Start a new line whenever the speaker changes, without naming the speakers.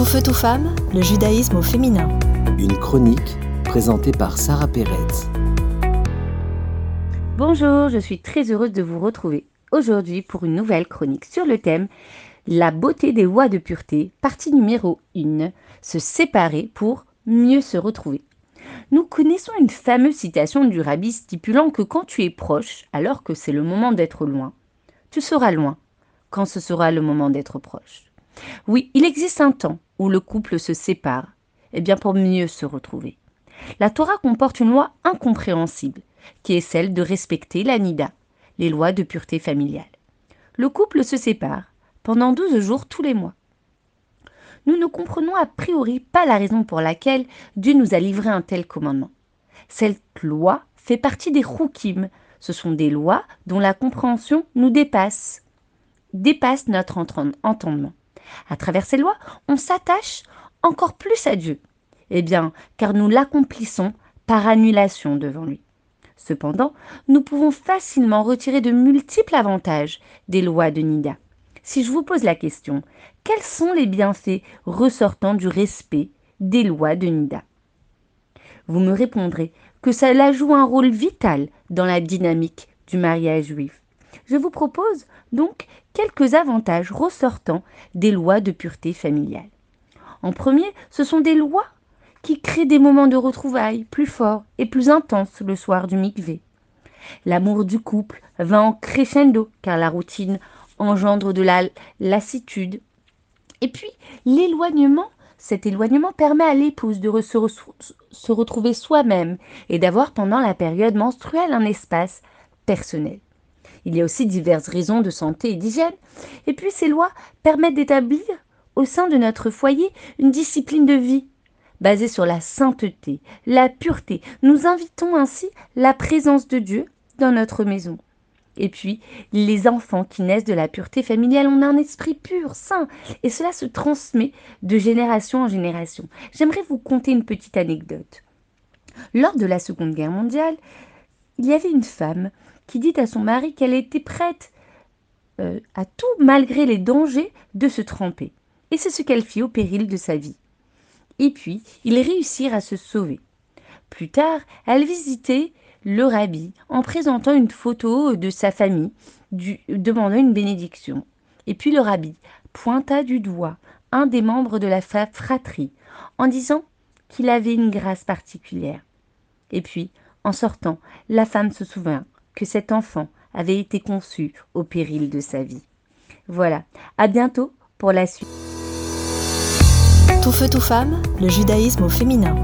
Tout feu, tout femme, le judaïsme au féminin.
Une chronique présentée par Sarah Pérez.
Bonjour, je suis très heureuse de vous retrouver aujourd'hui pour une nouvelle chronique sur le thème La beauté des lois de pureté, partie numéro 1, se séparer pour mieux se retrouver. Nous connaissons une fameuse citation du rabbi stipulant que quand tu es proche, alors que c'est le moment d'être loin, tu seras loin quand ce sera le moment d'être proche. Oui, il existe un temps où le couple se sépare, et eh bien pour mieux se retrouver. La Torah comporte une loi incompréhensible, qui est celle de respecter la nida, les lois de pureté familiale. Le couple se sépare pendant 12 jours tous les mois. Nous ne comprenons a priori pas la raison pour laquelle Dieu nous a livré un tel commandement. Cette loi fait partie des roukim, ce sont des lois dont la compréhension nous dépasse, dépasse notre entendement. À travers ces lois, on s'attache encore plus à Dieu. Eh bien, car nous l'accomplissons par annulation devant lui. Cependant, nous pouvons facilement retirer de multiples avantages des lois de Nida. Si je vous pose la question, quels sont les bienfaits ressortant du respect des lois de Nida? Vous me répondrez que cela joue un rôle vital dans la dynamique du mariage juif. Je vous propose donc quelques avantages ressortant des lois de pureté familiale. En premier, ce sont des lois qui créent des moments de retrouvailles plus forts et plus intenses le soir du mikvé. L'amour du couple va en crescendo car la routine engendre de la lassitude. Et puis, l'éloignement, cet éloignement permet à l'épouse de se, se retrouver soi-même et d'avoir pendant la période menstruelle un espace personnel. Il y a aussi diverses raisons de santé et d'hygiène. Et puis ces lois permettent d'établir au sein de notre foyer une discipline de vie basée sur la sainteté, la pureté. Nous invitons ainsi la présence de Dieu dans notre maison. Et puis, les enfants qui naissent de la pureté familiale ont un esprit pur, sain, et cela se transmet de génération en génération. J'aimerais vous conter une petite anecdote. Lors de la Seconde Guerre mondiale, il y avait une femme qui dit à son mari qu'elle était prête euh, à tout malgré les dangers de se tremper. Et c'est ce qu'elle fit au péril de sa vie. Et puis, ils réussirent à se sauver. Plus tard, elle visitait le rabbi en présentant une photo de sa famille, demandant une bénédiction. Et puis le rabbi pointa du doigt un des membres de la fratrie en disant qu'il avait une grâce particulière. Et puis, en sortant, la femme se souvint que cet enfant avait été conçu au péril de sa vie. Voilà, à bientôt pour la suite.
Tout feu, tout femme, le judaïsme au féminin.